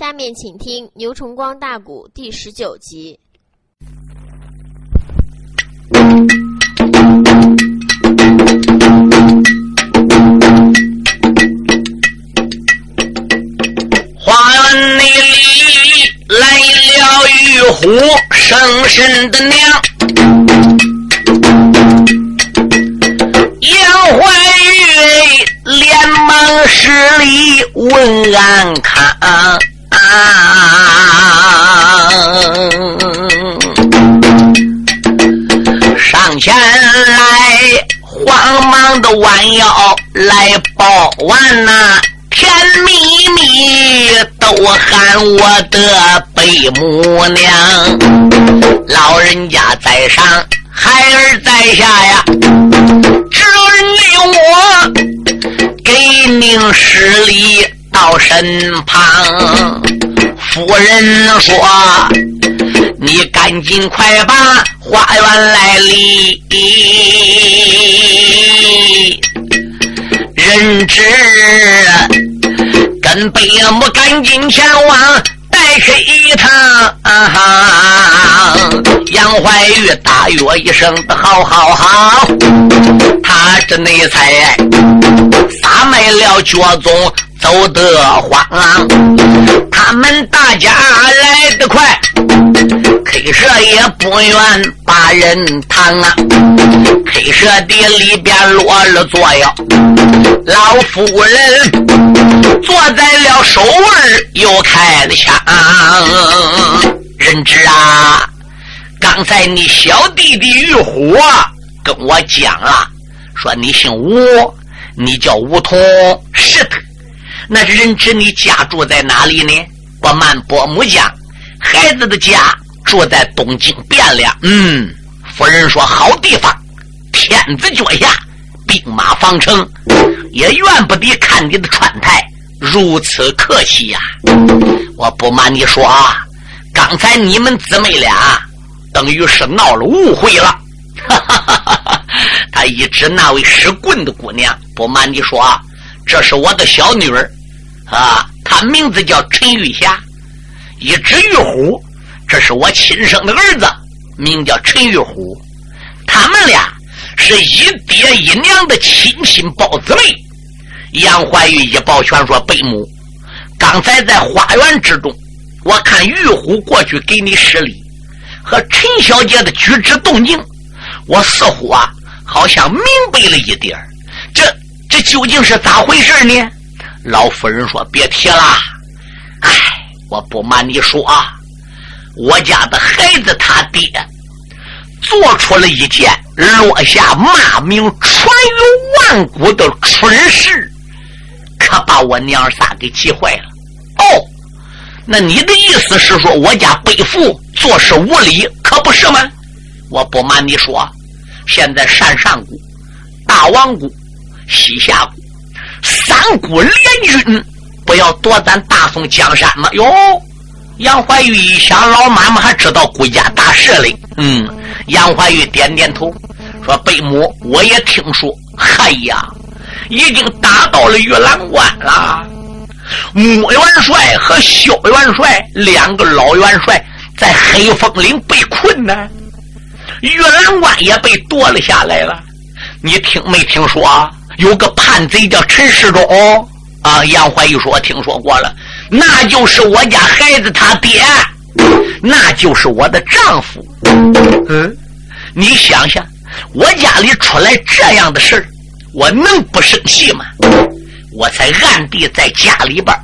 下面请听《牛崇光大鼓》第十九集。花园里来了玉虎生身的娘，杨怀玉连忙施礼问安康。忙的弯腰来报完呐，甜蜜蜜都喊我的贝母娘，老人家在上，孩儿在下呀，侄女我给您施礼。到身旁，夫人说：“你赶紧快把花园来理，人质跟贝母赶紧前往带去一趟。”杨怀玉大约一声：“好好好！”他这内才撒卖了脚踪。走得慌，他们大家来得快，K 社也不愿把人谈啊。K 社的里边落了座哟，老夫人坐在了首位，又开了枪。人质啊，刚才你小弟弟玉虎跟我讲了，说你姓吴，你叫吴桐，是的。那人质你家住在哪里呢？不瞒伯母讲，孩子的家住在东京汴梁。嗯，夫人说好地方，天子脚下，兵马方城，也怨不得看你的川台如此客气呀。我不瞒你说啊，刚才你们姊妹俩等于是闹了误会了。哈哈哈哈！他一直那位使棍的姑娘，不瞒你说啊，这是我的小女儿。啊，她名字叫陈玉霞，一只玉虎，这是我亲生的儿子，名叫陈玉虎。他们俩是一爹一娘的亲亲胞姊妹。杨怀玉一抱拳说：“贝母，刚才在花园之中，我看玉虎过去给你施礼，和陈小姐的举止动静，我似乎啊，好像明白了一点这这究竟是咋回事呢？”老夫人说：“别提了，哎，我不瞒你说啊，我家的孩子他爹做出了一件落下骂名、传于万古的蠢事，可把我娘仨给气坏了。哦，那你的意思是说，我家背负做事无礼，可不是吗？我不瞒你说，现在山上谷、大王谷、西夏谷。”三股联军不要夺咱大宋江山吗？哟，杨怀玉一想，老妈妈还知道顾家大事嘞。嗯，杨怀玉点点头，说：“贝母，我也听说，嗨呀，已经打到了玉兰关了。穆元帅和萧元帅两个老元帅在黑风岭被困呢，玉兰关也被夺了下来了。你听没听说？”有个叛贼叫陈世忠啊！杨怀玉说：“我听说过了，那就是我家孩子他爹，那就是我的丈夫。嗯，你想想，我家里出来这样的事儿，我能不生气吗？我才暗地在家里边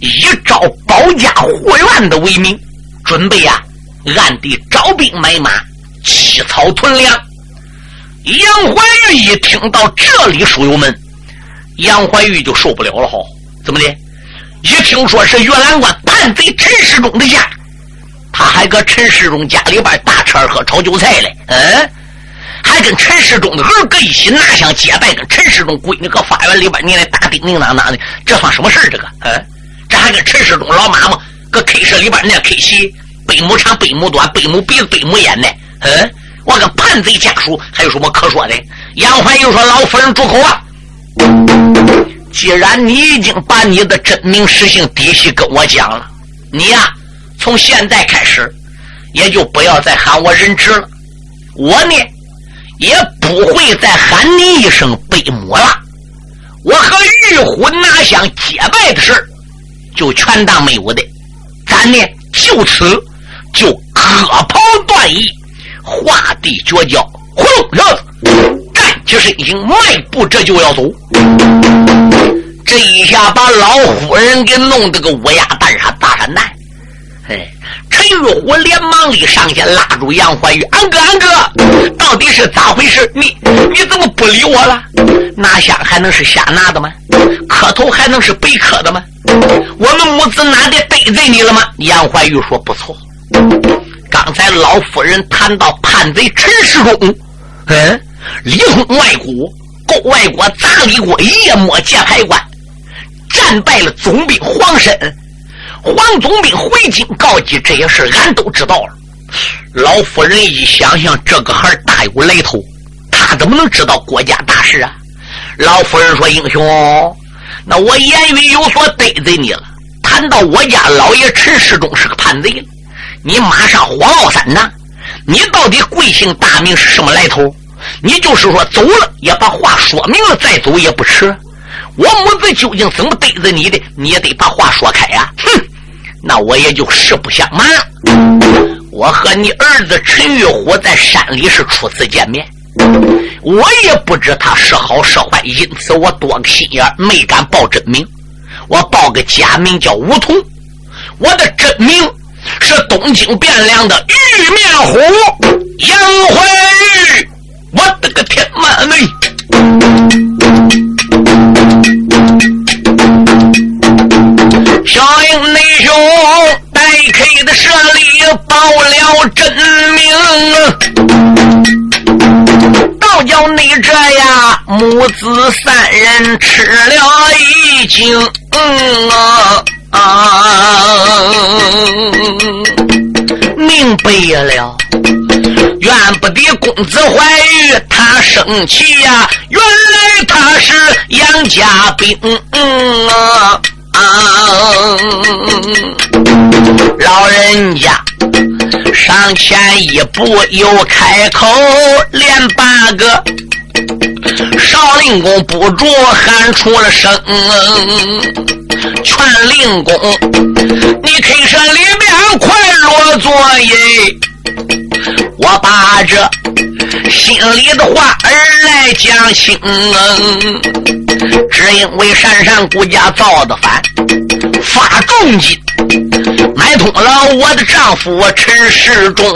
以招保家护院的为名，准备呀，暗地招兵买马，起草屯粮。”杨怀玉一听到这里，书友们，杨怀玉就受不了了。哈，怎么的？一听说是岳兰关叛贼陈世忠的家，他还搁陈世忠家里边大吃喝炒韭菜嘞。嗯，还跟陈世忠的儿搁一起拿香结拜，跟陈世忠闺女搁花园里边你来打叮叮当当的，这算什么事这个，嗯，这还跟陈世忠老妈妈搁 K 社里边那 K 戏，背母长，背母短，背母鼻子，背母眼呢？嗯。我个叛贼家属还有什么可说的？杨怀又说：“老夫人住口啊！既然你已经把你的真名实姓底细跟我讲了，你呀，从现在开始，也就不要再喊我人质了。我呢，也不会再喊你一声贝母了。我和玉虎拿香结拜的事就全当没有的。咱呢，就此就割袍断义，画地绝交。呼隆小子，站起身形，迈步这就要走。这一下把老夫人给弄得个乌鸦蛋上大山蛋。哎，陈玉虎连忙里上前拉住杨怀玉：“安哥，安哥，到底是咋回事？你你怎么不理我了？拿香还能是瞎拿的吗？磕头还能是白磕的吗？我们母子哪得得罪你了吗？”杨怀玉说：“不错，刚才老夫人谈到叛贼陈世忠，嗯，里通外国，够外国砸里国夜摸界牌关，战败了总兵黄申。”黄总兵回京告急，这些事俺都知道了。老夫人一想想，这个孩大有来头，他怎么能知道国家大事啊？老夫人说：“英雄，那我言语有所得罪你了。谈到我家老爷陈世忠是个叛贼，你马上黄傲山呐！你到底贵姓大名是什么来头？你就是说走了，也把话说明了，再走也不迟。我母子究竟怎么对着你的？你也得把话说开呀！哼！”那我也就实不相瞒了，我和你儿子陈玉虎在山里是初次见面，我也不知他是好是坏，因此我多个心眼，没敢报真名。我报个假名叫梧桐，我的真名是东京汴梁的玉面虎杨怀玉。我的吃了一惊啊！明白了，怨不得公子怀玉他生气呀，原来他是杨家兵啊！老人家上前一步又开口，连八个少林公不住喊出了声：“全令公，你开车里边快落座耶！我把这心里的话儿来讲清。”只因为山上顾家造的反，发重金买通了我的丈夫陈世忠，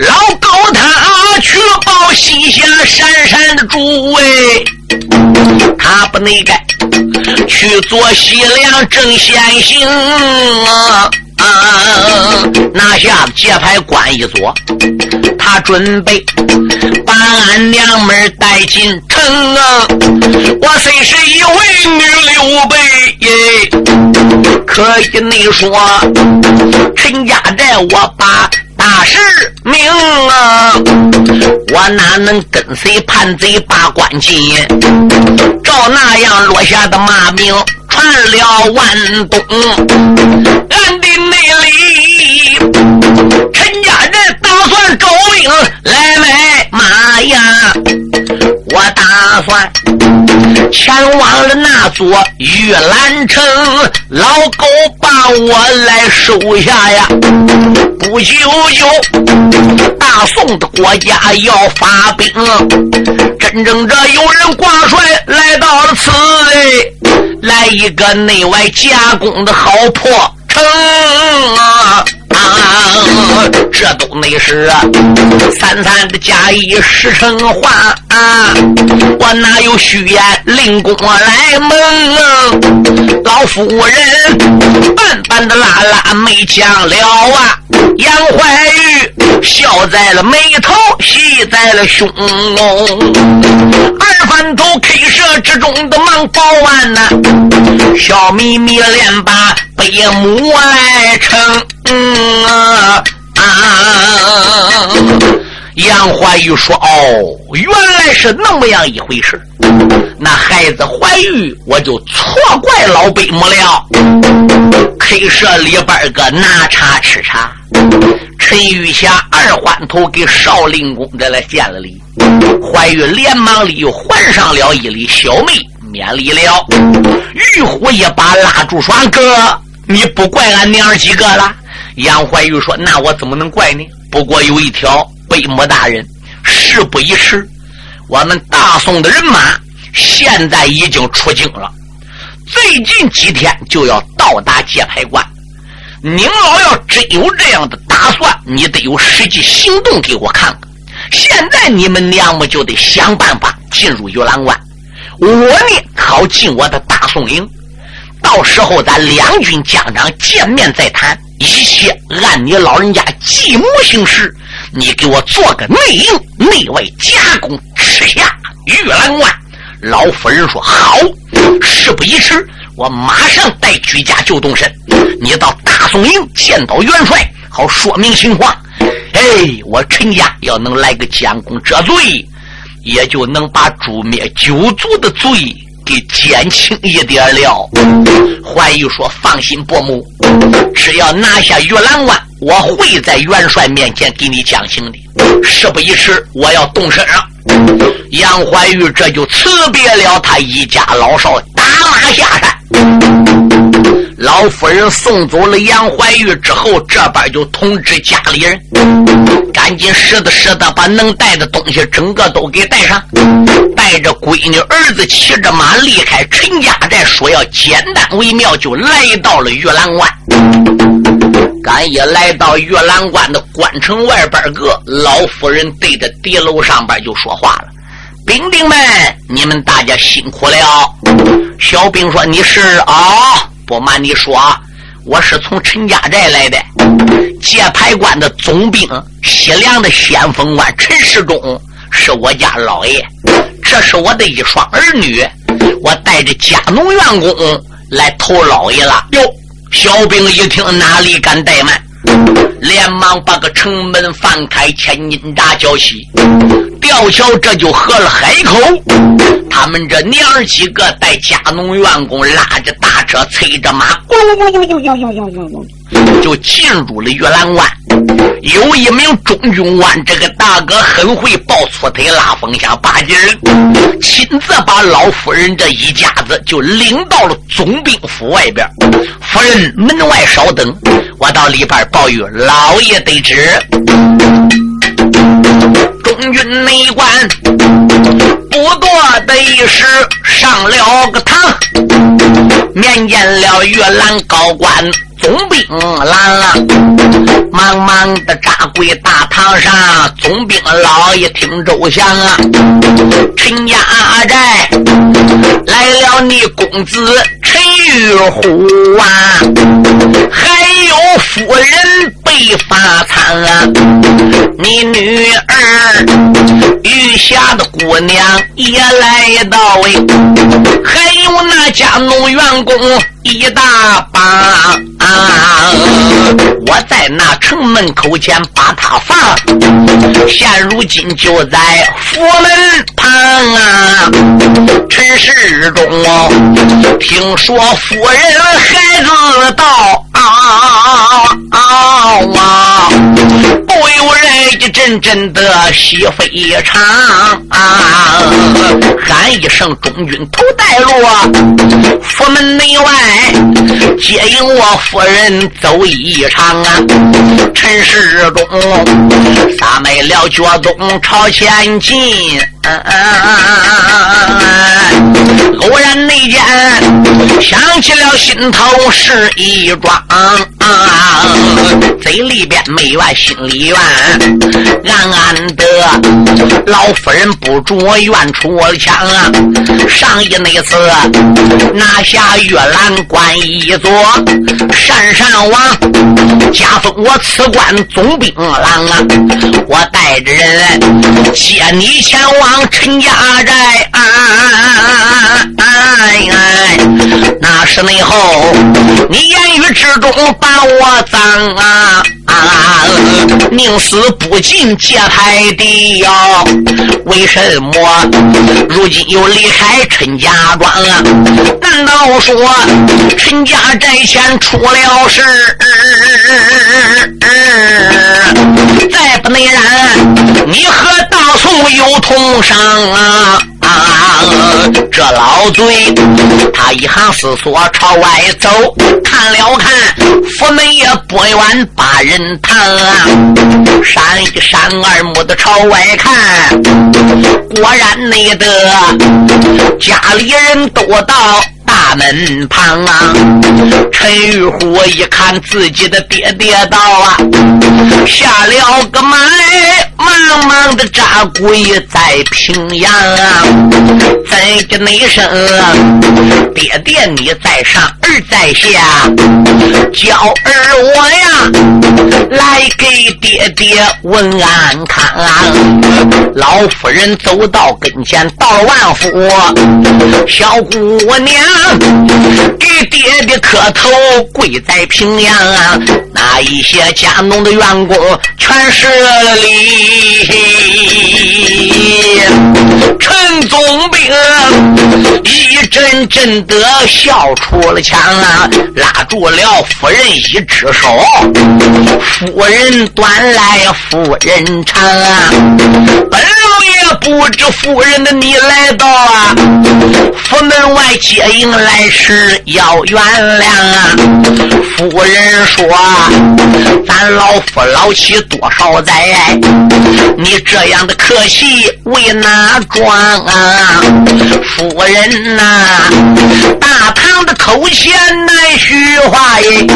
老高他去报西夏山山的诸位，他不内干去做西凉正先行啊！拿下界牌关一座，他准备把俺娘们带进城啊！我虽是一位女刘备，可以你说陈家寨我把大事明啊！我哪能跟随叛贼把关进？照那样落下的骂名。传了万东，俺的内里，陈家人打算招兵来买马呀！我打算前往了那座玉兰城，老狗把我来收下呀！不久就大宋的国家要发兵，真正这有人挂帅来到了此地。一个内外夹攻的好破城啊！这都那是啊，三三的假意实成话啊！我哪有虚言令公来蒙？老夫人半半的拉拉没讲了啊！杨怀玉笑在了眉头，喜在了胸。二番头 K 社之中的忙报完呐，笑眯眯连把北母来称。啊啊！杨怀玉说：“哦，原来是那么样一回事。那孩子怀孕，我就错怪老伯母了。K 社里边儿个拿茶吃茶。陈玉霞二环头给少林公这来见了礼，怀玉连忙里又还上了一礼，小妹免礼了。玉虎一把拉住说：“哥，你不怪俺娘几个了？”杨怀玉说：“那我怎么能怪你？不过有一条，北母大人，事不宜迟，我们大宋的人马现在已经出京了，最近几天就要到达界牌关。”您老要真有这样的打算，你得有实际行动给我看看。现在你们娘们就得想办法进入玉兰关，我呢好进我的大宋营。到时候咱两军将长见面再谈，一切按你老人家计谋行事。你给我做个内应，内外夹攻，吃下玉兰关。老夫人说好，事不宜迟。我马上带居家就动身，你到大宋营见到元帅，好说明情况。哎，我陈家要能来个将功折罪，也就能把诛灭九族的罪给减轻一点了。怀玉说：“放心，伯母，只要拿下玉兰关，我会在元帅面前给你讲情的。事不宜迟，我要动身了。”杨怀玉这就辞别了他一家老少，打马下山。老夫人送走了杨怀玉之后，这边就通知家里人，赶紧拾掇拾掇，把能带的东西整个都给带上，带着闺女儿子骑着马离开陈家寨，说要简单为妙，就来到了玉兰关。赶一来到玉兰关的关城外边个，老夫人对着敌楼上边就说话了。兵丁们，你们大家辛苦了。小兵说：“你是啊，不瞒你说啊，我是从陈家寨来的，界牌关的总兵，西凉的先锋官陈世忠是我家老爷。这是我的一双儿女，我带着家奴员工来投老爷了。”哟，小兵一听，哪里敢怠慢？连忙把个城门翻开，千斤闸交起，吊桥这就喝了海口。他们这娘儿几个带家农员工，拉着大车，催着马，咕噜咕噜噜噜就进入了玉兰关。有一名中军官，这个大哥很会抱粗腿、拉风箱、拔劲人，亲自把老夫人这一家子就领到了总兵府外边。夫人，门外稍等，我到里边报与老爷得知。中军内官不多的一时上了个堂，面见了越南高官。总兵郎忙忙的扎跪大堂上，总兵老爷听周详啊，陈家寨来了，你公子陈玉虎啊，还有夫人被发惨啊，你女儿玉霞的姑娘也来到哎，还有那家农员工。一大帮，我在那城门口前把他放，现如今就在府门旁啊。陈世忠，听说夫人孩子到。啊！不由人一阵阵的喜非常啊！喊一声中军头带路，府门内外接应我夫人走一场啊！陈世忠撒迈了脚踪朝前进，偶然那间想起了心头是一桩。嘴里边没怨，心里怨，暗暗的。老夫人不住怨出我的枪啊！上一那次拿下月兰关一座山上王，加封我此关总兵郎啊！我带着人接你前往陈家寨，哎哎，那是内后，你言语之中把我脏啊！啊！宁死不进界牌地哟。为什么如今又离开陈家庄啊？难道说陈家寨前出了事？再不能然，你和大宋有同上啊！这老贼，他一行思索朝外走，看了看府门也不远，把人谈啊，闪一闪二目的朝外看，果然内得家里人都到。大门旁啊，陈玉虎一看自己的爹爹到啊，下了个马来，忙忙的扎跪在平阳啊，再叫那声爹爹你在上，儿在下，叫儿我呀来给爹爹问安康。老夫人走到跟前，到万福，小姑娘。给爹爹磕头，跪在平阳啊！那一些家奴的员工全是礼。陈总兵一阵阵的笑出了腔啊，拉住了夫人一只手。夫人端来夫人尝啊，本老爷不知夫人的你来到啊，府门外接应。来时要原谅啊！夫人说：“咱老夫老妻多少载，你这样的客气为哪桩啊？”夫人呐，大堂的口前难虚话耶，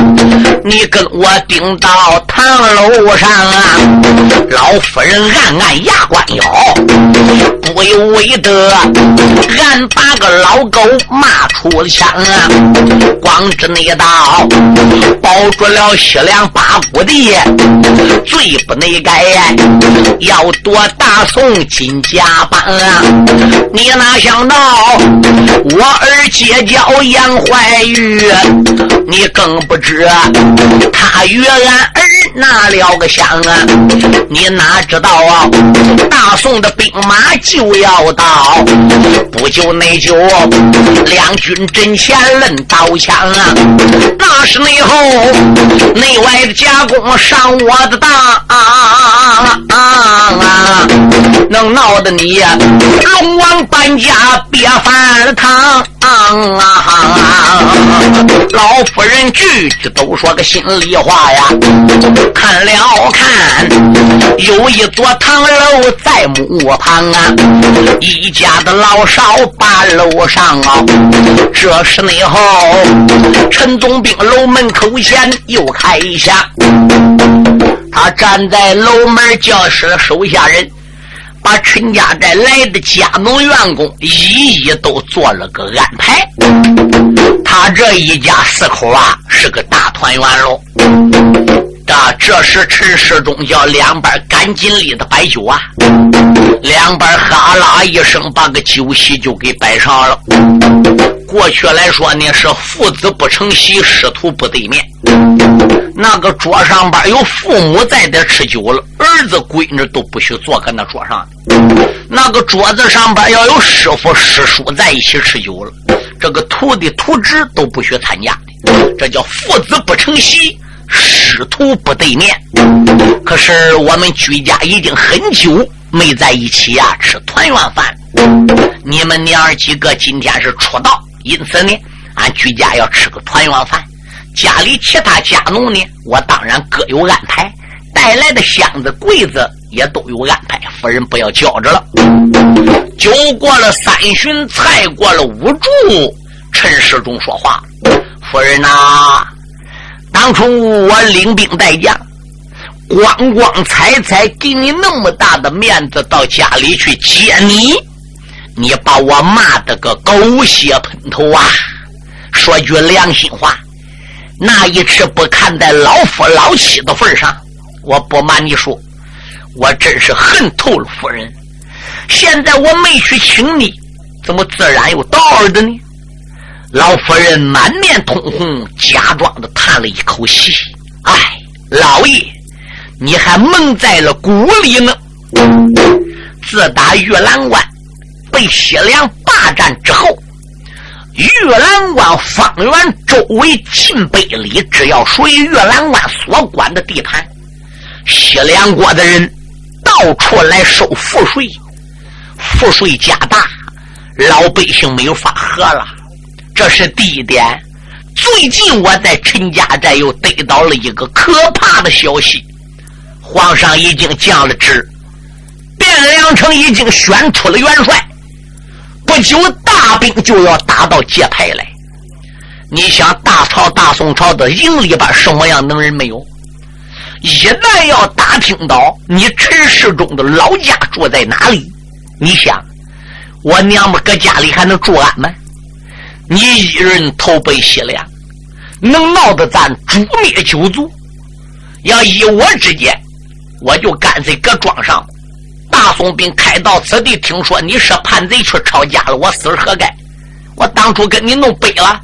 你跟我顶到堂楼上啊！老夫人暗暗牙关咬，不由为得，俺把个老狗骂出。我的枪啊，光知那道保住了西凉八股的，罪不内改，要夺大宋金家邦啊！你哪想到我儿结交杨怀玉，你更不知他与俺儿拿了个香啊！你哪知道啊？大宋的兵马就要到，不久内就两军。阵前抡刀枪啊，那是内后内外的夹攻上我的当啊啊！能闹得你龙王搬家别翻了堂啊！老夫人句句都说个心里话呀，看了看，有一座唐楼在墓旁啊，一家的老少把楼上啊。这时内后，陈总兵楼门口前又开一下，他站在楼门叫示手下人，把陈家寨来的家农员工一一都做了个安排。他这一家四口啊，是个大团圆喽。啊！这时陈世忠叫两边赶紧里的摆酒啊，两边哈啦一声把个酒席就给摆上了。过去来说呢，是父子不成席，师徒不对面。那个桌上边有父母在这吃酒了，儿子闺女都不许坐搁那桌上。那个桌子上边要有师傅师叔在一起吃酒了，这个徒弟徒侄都不许参加的。这叫父子不成席。师徒不对面，可是我们居家已经很久没在一起呀，吃团圆饭。你们娘儿几个今天是出道，因此呢，俺居家要吃个团圆饭。家里其他家奴呢，我当然各有安排，带来的箱子、柜子也都有安排。夫人不要叫着了。酒过了三巡，菜过了五盅，陈世忠说话：“夫人呐。”当初我领兵带将，光光彩彩给你那么大的面子，到家里去接你，你把我骂得个狗血喷头啊！说句良心话，那一次不看在老夫老妻的份上，我不瞒你说，我真是恨透了夫人。现在我没去请你，怎么自然有道儿的呢？老夫人满面通红，假装的叹了一口气：“哎，老爷，你还蒙在了鼓里呢。自打玉兰关被西凉霸占之后，玉兰关方圆周围近百里，只要属于玉兰关所管的地盘，西凉国的人到处来收赋税，赋税加大，老百姓没有法喝了。这是第一点。最近我在陈家寨又得到了一个可怕的消息，皇上已经降了旨，汴梁城已经选出了元帅，不久大兵就要打到界牌来。你想大曹大宋朝的营里边什么样能人没有？一旦要打听到你陈世忠的老家住在哪里，你想我娘们搁家里还能住安吗？你一人投奔西凉，能闹得咱诛灭九族？要依我之见，我就干脆搁庄上。大宋兵开到此地，听说你是叛贼，去抄家了，我死而何该？我当初跟你弄背了，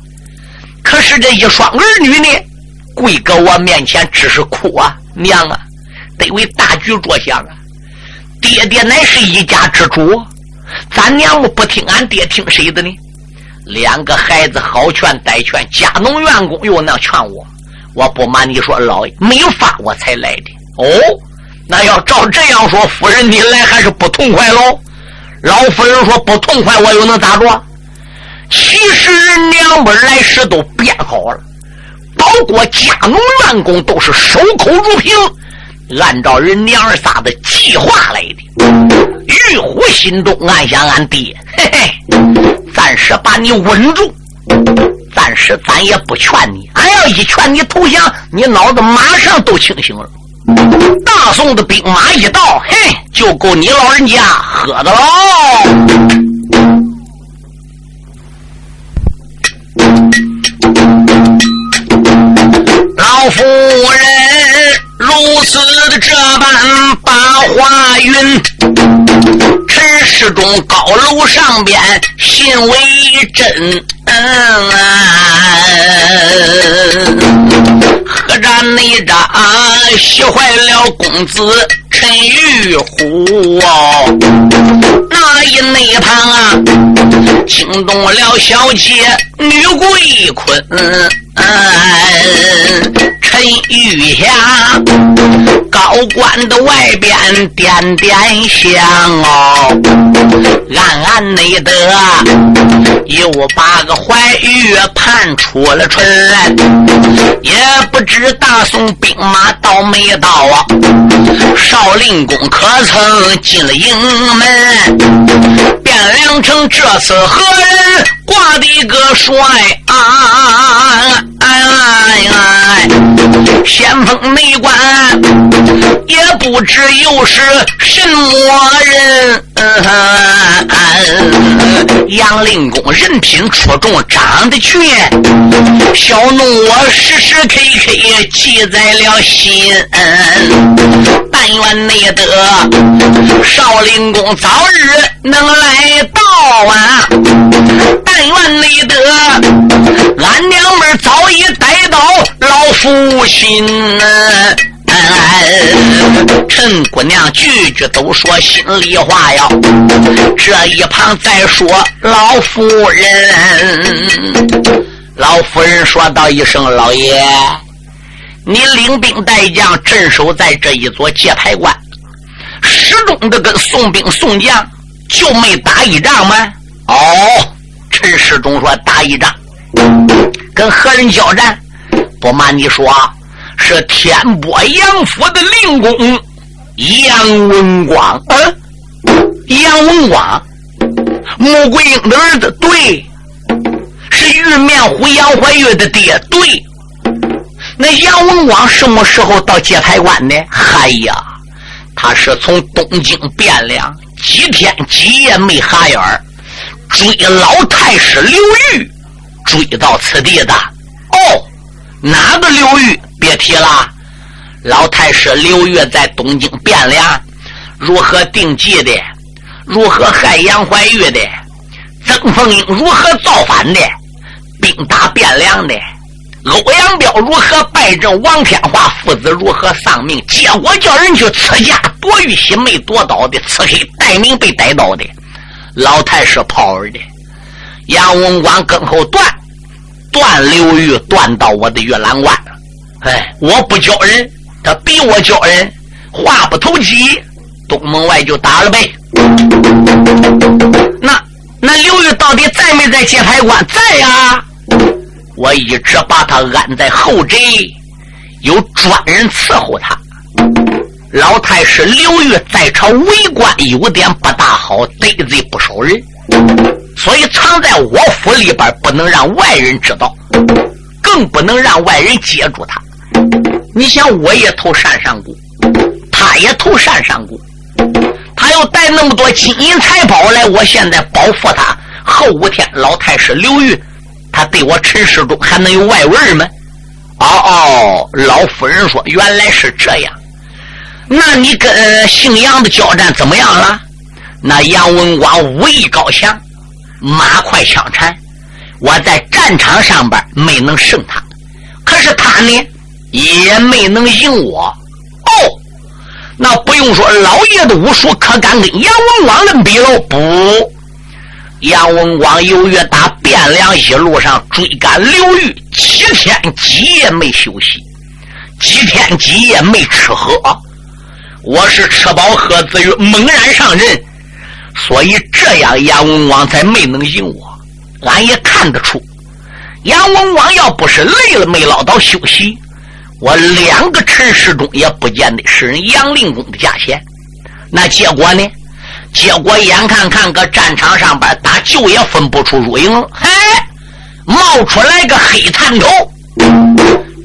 可是这一双儿女呢，跪搁我面前，只是哭啊，娘啊，得为大局着想啊！爹爹乃是一家之主，咱娘们不听俺爹，听谁的呢？两个孩子好劝歹劝，家农员工又那劝我，我不瞒你说，老爷没法我才来的。哦，那要照这样说，夫人你来还是不痛快喽？老夫人说不痛快，我又能咋着？其实人娘们来时都编好了，包括家农员工都是守口如瓶，按照人娘儿仨的计划来的。玉虎心中暗想：俺爹，嘿嘿。暂时把你稳住，暂时咱也不劝你。俺要一劝你投降，你脑子马上都清醒了。大宋的兵马一到，嘿，就够你老人家喝的喽。老夫人如此的这般把话云。市中高楼上边信为真，何战内战喜坏了公子陈玉虎哦，那一内旁啊惊动了小姐女桂坤。陈玉霞，高官的外边点点香哦，暗暗内得又把个怀玉盼出了春来，也不知大宋兵马到没到啊？少林宫可曾进了营门？汴梁城这次何人挂的个帅啊？先锋内官也不知又是什么人。杨令公人品出众，长得俊，小奴我时时刻刻记在了心。但愿内得少林公早日能来到啊！但愿内得俺娘们早已逮到老夫心。陈姑娘句句都说心里话呀，这一旁再说老夫人，老夫人说道一声：“老爷，你领兵带将镇守在这一座界牌关，始终的跟宋兵宋将就没打一仗吗？”哦，陈世忠说：“打一仗，跟何人交战？不瞒你说。”是天波杨府的令公杨文广，嗯，杨文广，穆桂英的儿子，对，是玉面虎杨怀玉的爹，对。那杨文广什么时候到界牌关的？嗨呀，他是从东京汴梁几天几夜没哈眼儿，追老太师刘玉，追到此地的。哦，哪个刘玉？别提了，老太师刘玉在东京汴梁，如何定计的？如何害杨怀玉的？曾凤英如何造反的？兵打汴梁的？欧阳彪如何败阵，王天华父子如何丧命，结果叫人去刺家夺玉玺没夺到的，刺黑戴明被逮到的，老太师跑儿的，杨文广跟后断，断刘玉断到我的月兰关，哎，我不叫人，他逼我叫人，话不投机，东门外就打了呗。那那刘玉到底在没在接牌关？在呀。我一直把他安在后宅，有专人伺候他。老太师刘玉在朝为官有点不大好，得罪不少人，所以藏在我府里边，不能让外人知道，更不能让外人接住他。你想，我也投山上谷，他也投山上谷，他要带那么多金银财宝来，我现在保护他。后五天，老太师刘玉。他对我陈世忠还能有外文吗？哦哦，老夫人说原来是这样。那你跟姓杨的交战怎么样了？那杨文广武艺高强，马快枪缠，我在战场上边没能胜他，可是他呢也没能赢我。哦，那不用说，老爷的武术可敢跟杨文广的比喽？不。杨文广由于打汴梁一路上追赶刘裕，几天几夜没休息，几天几夜没吃喝。我是吃饱喝足，猛然上阵，所以这样杨文广才没能赢我。俺也看得出，杨文广要不是累了没捞到休息，我两个陈世忠也不见得是人杨令公的价钱。那结果呢？结果眼看看个战场上边打就也分不出输赢，嘿，冒出来个黑探头，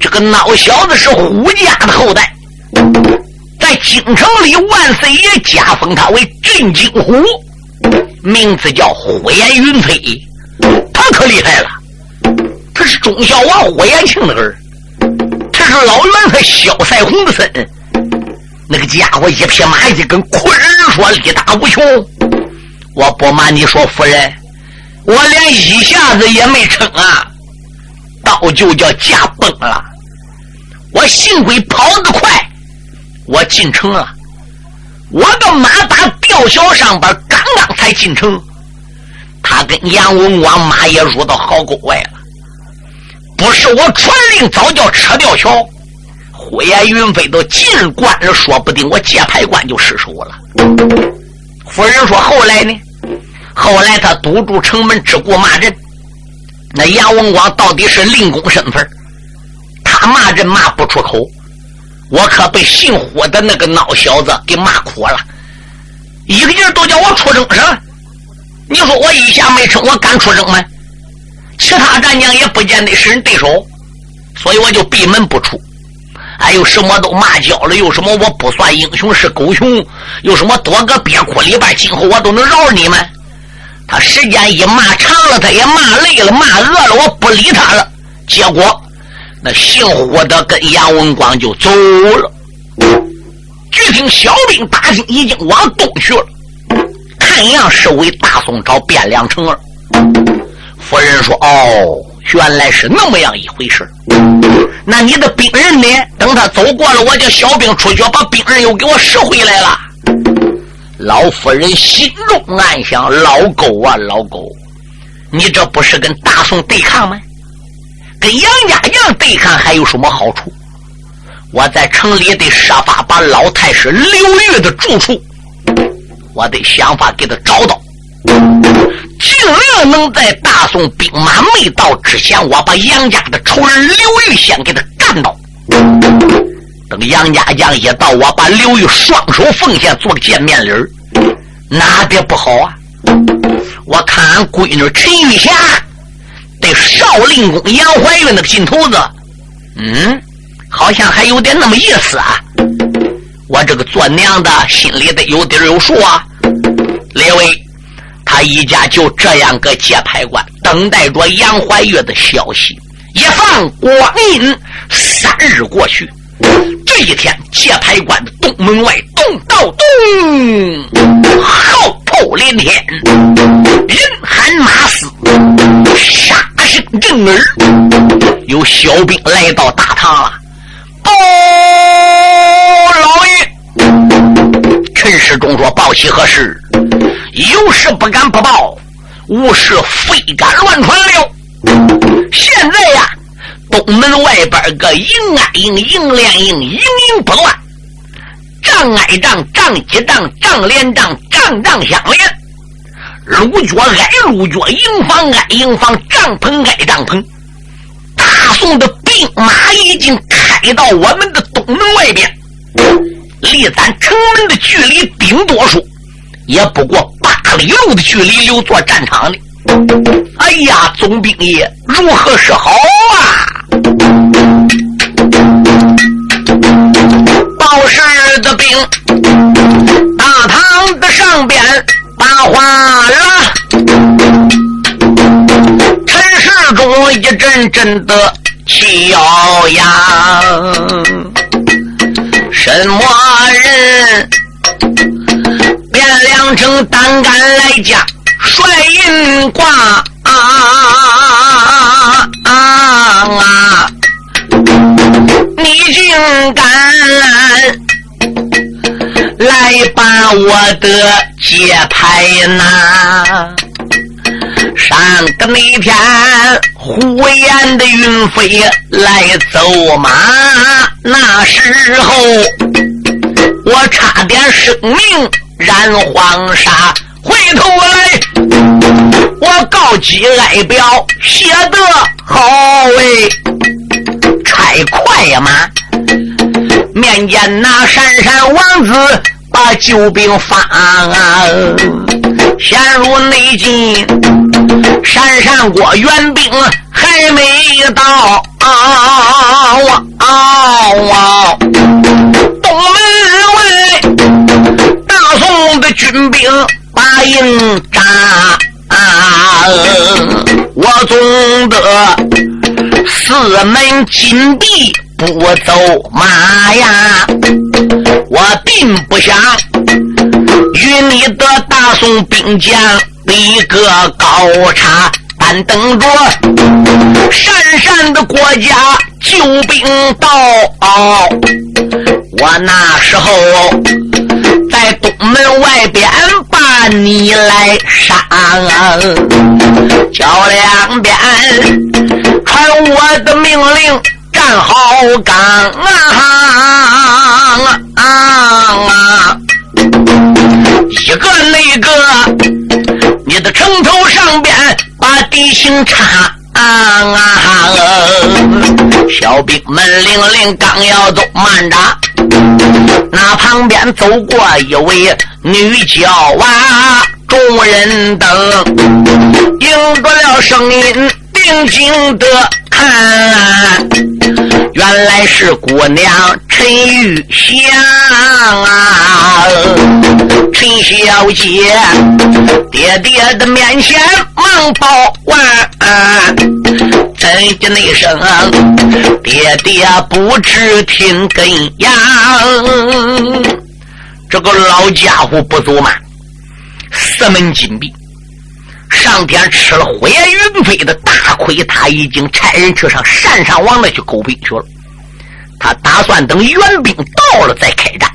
这个孬小子是胡家的后代，在京城里万岁爷加封他为镇京虎，名字叫呼延云飞，他可厉害了，他是忠孝王呼延庆的儿，他是老元帅萧赛红的孙。那个家伙一匹马一跟昆人说力大无穷。我不瞒你说，夫人，我连一下子也没撑啊，刀就叫驾崩了。我幸亏跑得快，我进城了。我的马打吊桥上边，刚刚才进城，他跟杨文广马也入到壕沟外了。不是我传令，早叫撤吊桥。呼延云飞都进关了，说不定我接牌关就失手了。夫人说：“后来呢？后来他堵住城门，只顾骂人。那杨文广到底是令公身份，他骂人骂不出口。我可被姓霍的那个孬小子给骂哭了，一个劲儿都叫我出征是你说我一下没成，我敢出征吗？其他战将也不见得是人对手，所以我就闭门不出。”还有什么都骂交了，有什么我不算英雄是狗熊，有什么多个憋哭里边，今后我都能饶你们。他时间一骂长了，他也骂累了，骂饿了，我不理他了。结果那姓霍的跟杨文广就走了。据听小兵打听已经往东去了，看样是为大宋找汴梁城了。夫人说：“哦。”原来是那么样一回事那你的兵人呢？等他走过了，我叫小兵出去，把兵人又给我拾回来了。老夫人心中暗想：老狗啊，老狗，你这不是跟大宋对抗吗？跟杨家将对抗还有什么好处？我在城里得设法把老太师刘玉的住处，我得想法给他找到。尽量能在大宋兵马没到之前，我把杨家的仇人刘玉先给他干到。等杨家将一到，我把刘玉双手奉献做个见面礼，哪点不好啊？我看俺闺女陈玉霞对少林宫杨怀玉那个劲头子，嗯，好像还有点那么意思啊。我这个做娘的心里得有底儿有数啊，列位。他一家就这样个接牌官，等待着杨怀玉的消息。一放光阴三日过去，这一天接牌官的东门外咚到咚，号炮连天，人喊马嘶，杀声震耳。有小兵来到大堂了。报老爷，陈世忠说：“报喜何事？有事不敢不报，无事非敢乱传了。现在呀，东门外边个营挨营、营连营，营营不乱，仗挨仗，仗接仗，仗连仗，仗仗相连。鹿角挨鹿角，营房挨营房，帐篷挨帐篷。大宋的兵马已经开到我们的东门外边，离咱城门的距离顶多说也不过八里路的距离，留做战场的。哎呀，总兵爷如何是好啊？报事的兵，大堂的上边把话了。陈世忠一阵阵的气咬牙，什么人？汴梁城胆敢来家帅印挂啊啊啊！你竟敢把我的节拍拿？上个那天呼延的云飞来走马，那时候我差点生命染黄沙。回头来，我告急哀表写得好哎，开快呀嘛！面见那山山王子把救兵发，陷入内境，山山国援兵还没到啊！东门外，大宋的军兵。把营扎，我总得四门紧闭不走马呀！我并不想与你的大宋兵将比个高差，但等着善善的国家救兵到，我那时候在东门外边把。你来杀，叫两边传我的命令，站好岗啊！啊！一个那个，你的城头上边把地形插。小兵们领令，刚要走，慢着。那旁边走过一位女娇娃，众人等应着了声音，定睛的看，原来是姑娘陈玉香啊！陈小姐，爹爹的面前忙报完，怎的那声爹爹不知听根呀？这个老家伙不走嘛？四门紧闭，上天吃了火焰云飞的大亏，他已经差人去上山上王那去勾兵去了。他打算等援兵到了再开战。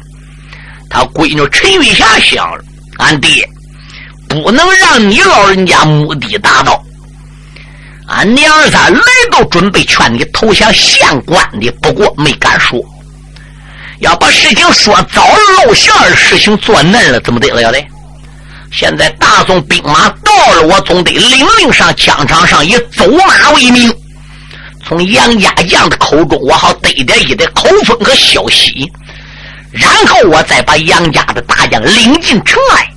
他闺女陈玉霞想了：俺爹不能让你老人家目的达到。俺娘儿仨来都准备劝你投降县官的，不过没敢说。要把事情说早露馅儿，事情做嫩了，怎么得了的？现在大宋兵马到了，我总得领令上疆场上以走马为名，从杨家将的口中，我好得点一点口风和消息，然后我再把杨家的大将领进城来，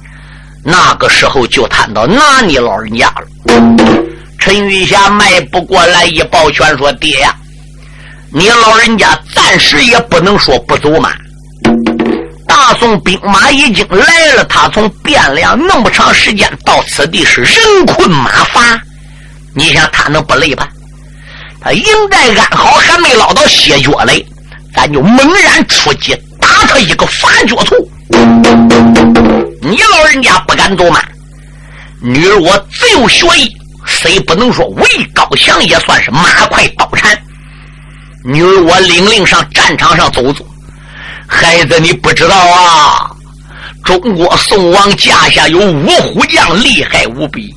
那个时候就谈到拿你老人家了。陈玉霞迈不过来，一抱拳说：“爹呀。”你老人家暂时也不能说不走嘛。大宋兵马已经来了，他从汴梁那么长时间到此地是人困马乏，你想他能不累吧？他营寨安好，还没捞到歇脚嘞，咱就猛然出击，打他一个反脚图。你老人家不敢走吗？女儿我自有学艺，虽不能说为高强，也算是马快刀缠。女儿，我领令上战场上走走。孩子，你不知道啊，中国宋王驾下有五虎将，厉害无比。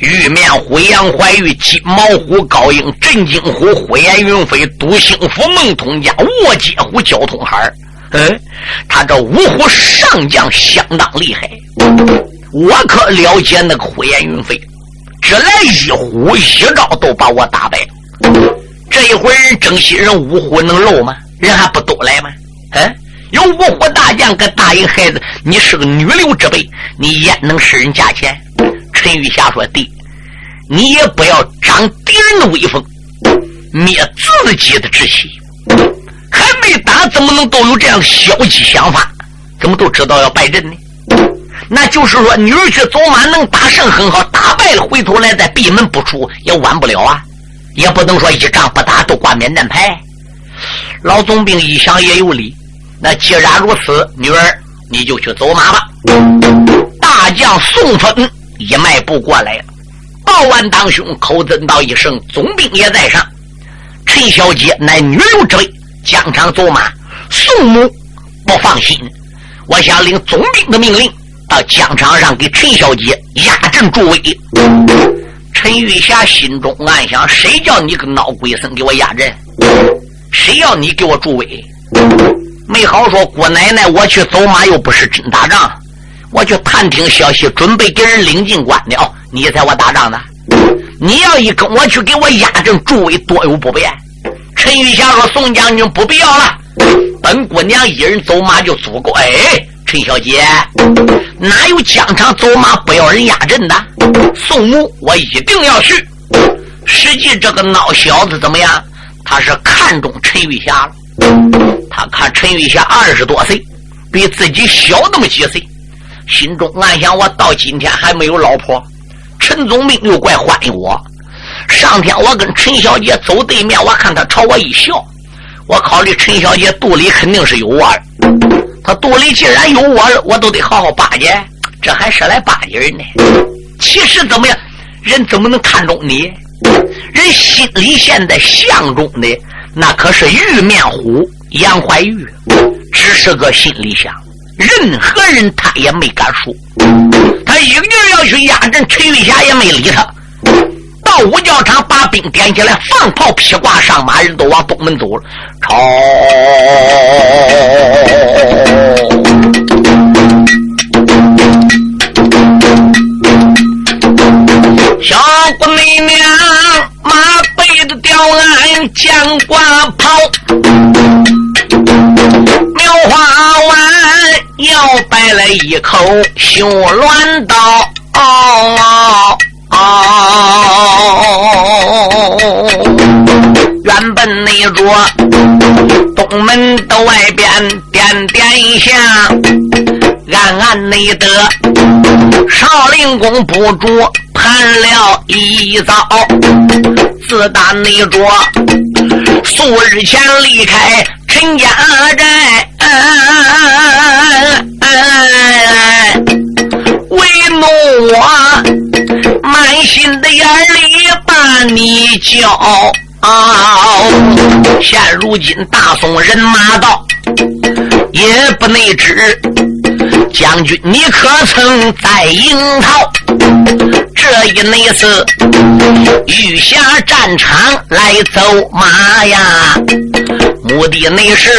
玉面虎、杨怀玉、金毛虎、高英、镇惊虎、火焰云飞、独行虎、孟通家、卧阶虎、焦通海嗯，他这五虎上将相当厉害。我可了解那个火焰云飞，只来一虎一招都把我打败了。这一回人征西人五虎能漏吗？人还不都来吗？嗯，有五虎大将跟答应孩子，你是个女流之辈，你焉能使人价钱？陈玉霞说：“弟，你也不要长敌人的威风，灭自己的志气。还没打，怎么能都有这样的消极想法？怎么都知道要败阵呢？那就是说，女儿去走马能打胜很好，打败了回头来再闭门不出也晚不了啊！也不能说一仗不打都挂免战牌。老总兵一想也有理，那既然如此，女儿你就去走马吧。大将宋峰。”一迈步过来了，报完当兄，口尊道一声：“总兵也在上。”陈小姐乃女流之辈，疆场走马，宋母不放心。我想领总兵的命令，到疆场上给陈小姐压阵助威。陈玉霞心中暗想：谁叫你个闹鬼僧给我压阵？谁要你给我助威？没好说，姑奶奶，我去走马又不是真打仗。我去探听消息，准备给人领进关的哦。你猜我打仗呢？你要一跟我去给我压阵助威，多有不便。陈玉霞说：“宋将军不必要了，本姑娘一人走马就足够。”哎，陈小姐，哪有疆场走马不要人压阵的？宋母，我一定要去。实际这个孬小子怎么样？他是看中陈玉霞了。他看陈玉霞二十多岁，比自己小那么几岁。心中暗想：我到今天还没有老婆，陈总兵又怪欢迎我。上天我跟陈小姐走对面，我看她朝我一笑，我考虑陈小姐肚里肯定是有我。她肚里既然有我，我都得好好巴结。这还是来巴结人呢？其实怎么样？人怎么能看中你？人心里现在相中的那可是玉面虎杨怀玉，只是个心里想。任何人他也没敢说，他一个劲要去压阵，陈玉霞也没理他。到五教场把兵点起来，放炮披挂上马，人都往东门走了。朝小姑娘背着吊鞍将挂跑，苗花湾。要摆了一口修乱刀，哦哦原本那桌东门的外边点点下，暗暗内得少林公不住盘了一遭，自打那桌数日前离开陈家寨。为奴我满心的眼里把你教，现如今大宋人马到，也不内知将军你可曾在营逃？这一内次御下战场来走马呀，目的内是。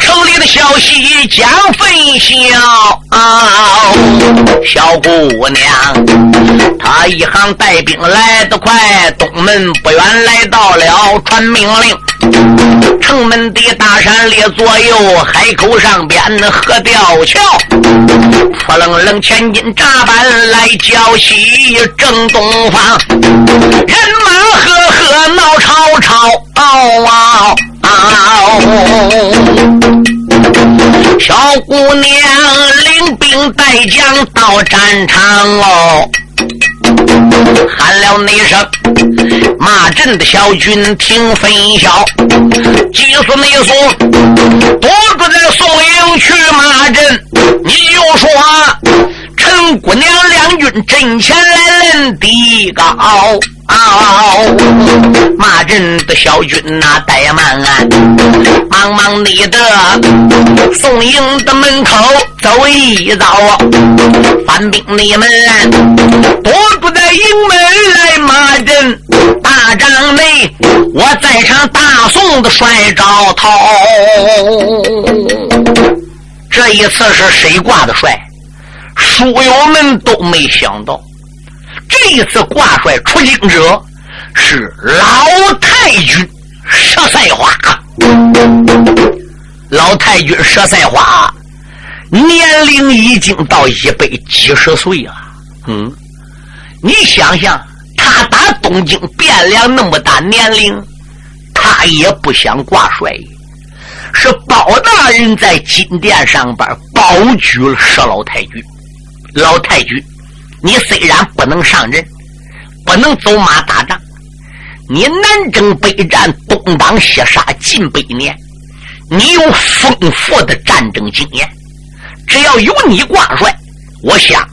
城里的消息讲分晓，小姑娘，她一行带兵来得快，东门不远来到了，传命令，城门的大山列左右，海口上边河吊桥，扑棱棱千斤扎板来交西正东方，人马赫赫闹吵吵。小姑娘领兵带将到战场哦，喊了那声骂阵的小军听分晓，急速那说多住在宋营去骂阵，你就说陈姑娘两军阵前来论地高。马阵的小军呐，怠慢，忙忙你的宋营的门口走一遭，官兵你们躲不在营门来马阵，大帐内我在场大宋的帅赵涛，这一次是谁挂的帅？书友们都没想到。这一次挂帅出京者是老太君佘赛花。老太君佘赛花年龄已经到一百几十岁了。嗯，你想想，他打东京汴梁那么大年龄，他也不想挂帅。是包大人在金殿上边保举了佘老太君。老太君。你虽然不能上阵，不能走马打仗，你南征北战，东挡西杀近百年，你有丰富的战争经验。只要有你挂帅，我想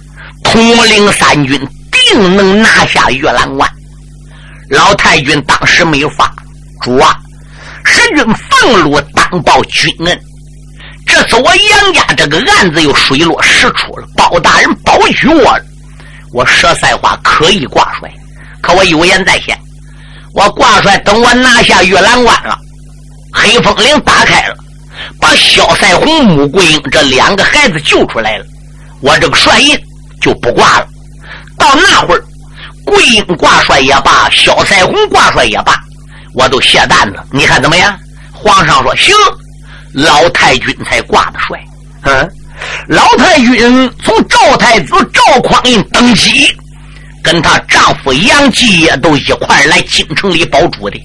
统领三军，定能拿下月兰关。老太君当时没有发主啊，神君俸禄当报军恩。这次我杨家这个案子又水落石出了，包大人保举我了。我佘赛花可以挂帅，可我有言在先，我挂帅等我拿下玉兰关了，黑风岭打开了，把萧赛红、穆桂英这两个孩子救出来了，我这个帅印就不挂了。到那会儿，桂英挂帅也罢，萧赛红挂帅也罢，我都卸担子。你看怎么样？皇上说行，老太君才挂的帅。嗯。老太君从赵太子赵匡胤登基，跟她丈夫杨继业都一块来京城里保主的。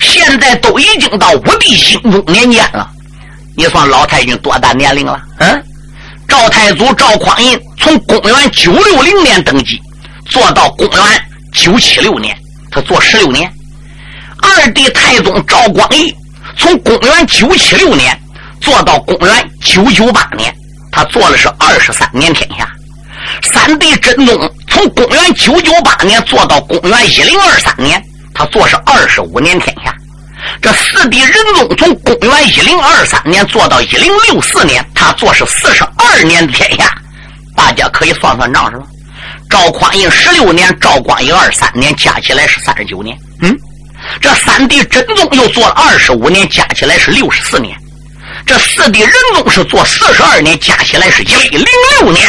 现在都已经到武帝兴中年间了，你算老太君多大年龄了？嗯，赵太祖赵匡胤从公元九六零年登基，做到公元九七六年，他做十六年。二弟太宗赵光义从公元九七六年做到公元九九八年。他做的是二十三年天下，三弟真宗从公元九九八年做到公元一零二三年，他做是二十五年天下。这四弟仁宗从公元一零二三年做到一零六四年，他做是四十二年的天下。大家可以算算账是吧？赵匡胤十六年，赵光义二三年，加起来是三十九年。嗯，这三弟真宗又做了二十五年，加起来是六十四年。这四弟仁宗是做四十二年，加起来是一零六年。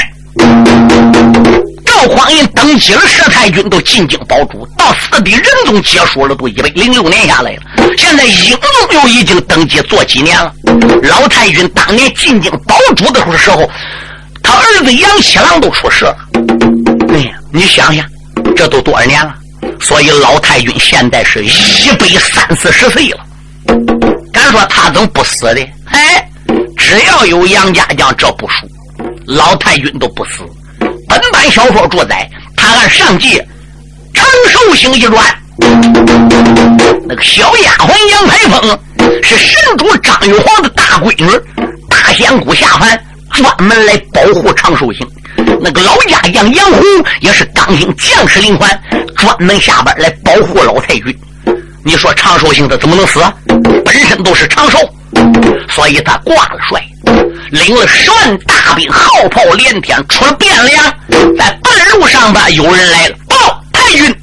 赵匡胤登基了，佘太君都进京保主，到四弟仁宗结束了，都一百零六年下来了。现在英宗又已经登基做几年了？老太君当年进京保主的时候，他儿子杨七郎都出事了。哎呀，你想想，这都多少年了？所以老太君现在是一百三四十岁了。敢说他怎么不死的？哎，只要有杨家将这部书，老太君都不死。本版小说主宰，他按上界长寿星一传，那个小丫鬟杨排风是神主张玉皇的大闺女，大仙姑下凡专门来保护长寿星。那个老家将杨红也是刚性将士领环，专门下班来保护老太君。你说长寿星他怎么能死？本身都是长寿。所以他挂了帅，领了十万大兵，号炮连天，出了汴梁。在半路上吧有人来了，报太君，